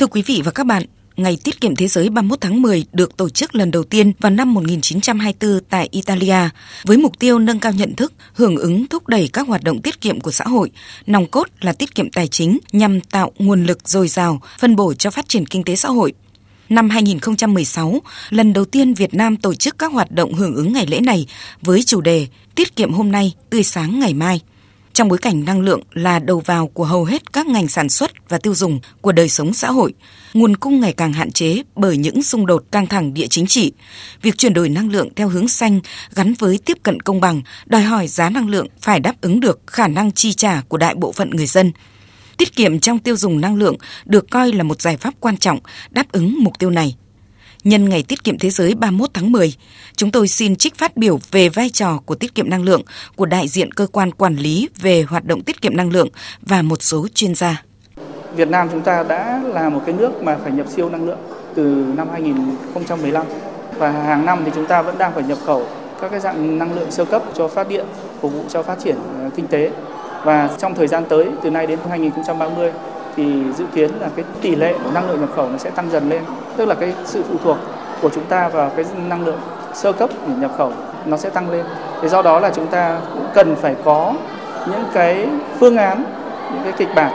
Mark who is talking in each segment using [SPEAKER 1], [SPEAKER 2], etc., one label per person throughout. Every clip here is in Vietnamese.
[SPEAKER 1] Thưa quý vị và các bạn, Ngày Tiết kiệm Thế giới 31 tháng 10 được tổ chức lần đầu tiên vào năm 1924 tại Italia với mục tiêu nâng cao nhận thức, hưởng ứng thúc đẩy các hoạt động tiết kiệm của xã hội, nòng cốt là tiết kiệm tài chính nhằm tạo nguồn lực dồi dào, phân bổ cho phát triển kinh tế xã hội. Năm 2016, lần đầu tiên Việt Nam tổ chức các hoạt động hưởng ứng ngày lễ này với chủ đề Tiết kiệm hôm nay, tươi sáng ngày mai – trong bối cảnh năng lượng là đầu vào của hầu hết các ngành sản xuất và tiêu dùng của đời sống xã hội, nguồn cung ngày càng hạn chế bởi những xung đột căng thẳng địa chính trị. Việc chuyển đổi năng lượng theo hướng xanh gắn với tiếp cận công bằng, đòi hỏi giá năng lượng phải đáp ứng được khả năng chi trả của đại bộ phận người dân. Tiết kiệm trong tiêu dùng năng lượng được coi là một giải pháp quan trọng đáp ứng mục tiêu này nhân ngày tiết kiệm thế giới 31 tháng 10, chúng tôi xin trích phát biểu về vai trò của tiết kiệm năng lượng của đại diện cơ quan quản lý về hoạt động tiết kiệm năng lượng và một số chuyên gia.
[SPEAKER 2] Việt Nam chúng ta đã là một cái nước mà phải nhập siêu năng lượng từ năm 2015 và hàng năm thì chúng ta vẫn đang phải nhập khẩu các cái dạng năng lượng sơ cấp cho phát điện phục vụ cho phát triển ờ, kinh tế và trong thời gian tới từ nay đến 2030 thì dự kiến là cái tỷ lệ năng lượng nhập khẩu nó sẽ tăng dần lên. Tức là cái sự phụ thuộc của chúng ta vào cái năng lượng sơ cấp để nhập khẩu nó sẽ tăng lên. Thì do đó là chúng ta cũng cần phải có những cái phương án, những cái kịch bản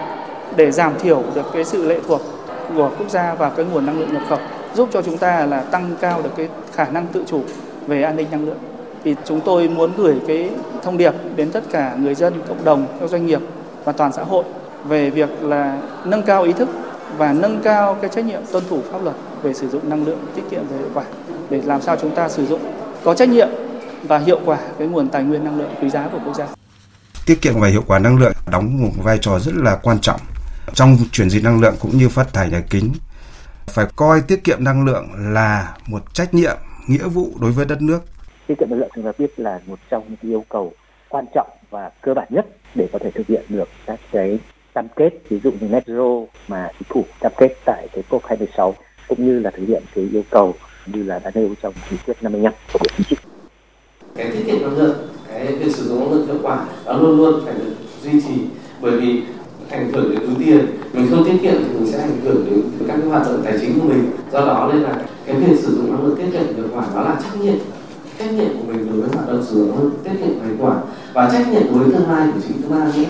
[SPEAKER 2] để giảm thiểu được cái sự lệ thuộc của quốc gia vào cái nguồn năng lượng nhập khẩu, giúp cho chúng ta là tăng cao được cái khả năng tự chủ về an ninh năng lượng. Thì chúng tôi muốn gửi cái thông điệp đến tất cả người dân, cộng đồng, các doanh nghiệp và toàn xã hội về việc là nâng cao ý thức và nâng cao cái trách nhiệm tuân thủ pháp luật về sử dụng năng lượng tiết kiệm và hiệu quả để làm sao chúng ta sử dụng có trách nhiệm và hiệu quả cái nguồn tài nguyên năng lượng quý giá của quốc gia.
[SPEAKER 3] Tiết kiệm và hiệu quả năng lượng đóng một vai trò rất là quan trọng trong chuyển dịch năng lượng cũng như phát thải nhà kính. Phải coi tiết kiệm năng lượng là một trách nhiệm, nghĩa vụ đối với đất nước.
[SPEAKER 4] Tiết kiệm năng lượng chúng ta biết là một trong những yêu cầu quan trọng và cơ bản nhất để có thể thực hiện được các cái cam kết ví dụ như net zero mà chính phủ cam kết tại cái COP 26 cũng như là thực hiện cái yêu cầu như là đã nêu trong nghị quyết 55 của Bộ Chính trị.
[SPEAKER 5] Cái tiết kiệm năng lượng, cái việc sử dụng năng lượng hiệu quả nó luôn luôn phải được duy trì bởi vì ảnh hưởng đến túi tiền. Mình không tiết kiệm thì mình sẽ ảnh hưởng đến các cái hoạt động tài chính của mình. Do đó nên là cái việc sử dụng năng lượng tiết kiệm hiệu quả đó là trách nhiệm trách nhiệm của mình đối với hoạt động sử dụng năng lượng tiết kiệm hiệu quả và trách nhiệm với tương lai của chính chúng ta nữa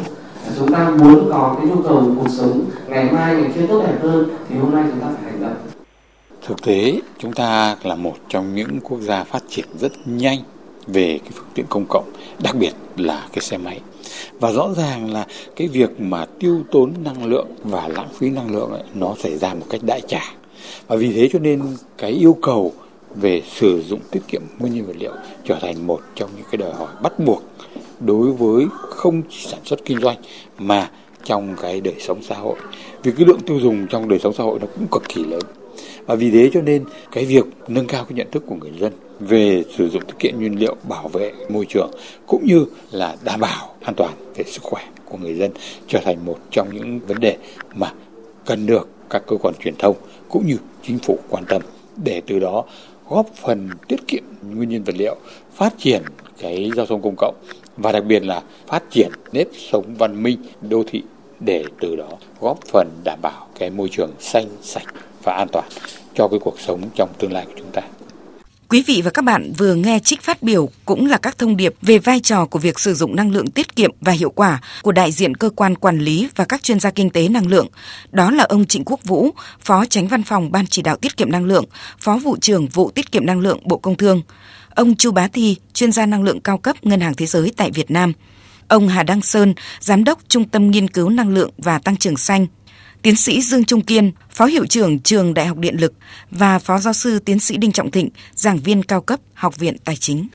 [SPEAKER 5] chúng ta muốn có cái nhu cầu cuộc sống ngày mai ngày kia tốt đẹp hơn thì hôm nay chúng ta phải hành động.
[SPEAKER 6] Thực tế chúng ta là một trong những quốc gia phát triển rất nhanh về cái phương tiện công cộng đặc biệt là cái xe máy. Và rõ ràng là cái việc mà tiêu tốn năng lượng và lãng phí năng lượng ấy, nó xảy ra một cách đại trà. Và vì thế cho nên cái yêu cầu về sử dụng tiết kiệm nguyên nhiên vật liệu trở thành một trong những cái đòi hỏi bắt buộc đối với không chỉ sản xuất kinh doanh mà trong cái đời sống xã hội. Vì cái lượng tiêu dùng trong đời sống xã hội nó cũng cực kỳ lớn. Và vì thế cho nên cái việc nâng cao cái nhận thức của người dân về sử dụng tiết kiệm nhiên liệu, bảo vệ môi trường cũng như là đảm bảo an toàn về sức khỏe của người dân trở thành một trong những vấn đề mà cần được các cơ quan truyền thông cũng như chính phủ quan tâm để từ đó góp phần tiết kiệm nguyên nhân vật liệu, phát triển cái giao thông công cộng và đặc biệt là phát triển nếp sống văn minh đô thị để từ đó góp phần đảm bảo cái môi trường xanh sạch và an toàn cho cái cuộc sống trong tương lai của chúng ta.
[SPEAKER 1] Quý vị và các bạn vừa nghe trích phát biểu cũng là các thông điệp về vai trò của việc sử dụng năng lượng tiết kiệm và hiệu quả của đại diện cơ quan quản lý và các chuyên gia kinh tế năng lượng. Đó là ông Trịnh Quốc Vũ, Phó Tránh Văn phòng Ban Chỉ đạo Tiết kiệm Năng lượng, Phó Vụ trưởng Vụ Tiết kiệm Năng lượng Bộ Công Thương. Ông Chu Bá Thi, chuyên gia năng lượng cao cấp Ngân hàng Thế giới tại Việt Nam. Ông Hà Đăng Sơn, Giám đốc Trung tâm Nghiên cứu Năng lượng và Tăng trưởng Xanh, Tiến sĩ Dương Trung Kiên, Phó Hiệu trưởng Trường Đại học Điện lực và Phó Giáo sư Tiến sĩ Đinh Trọng Thịnh, giảng viên cao cấp Học viện Tài chính.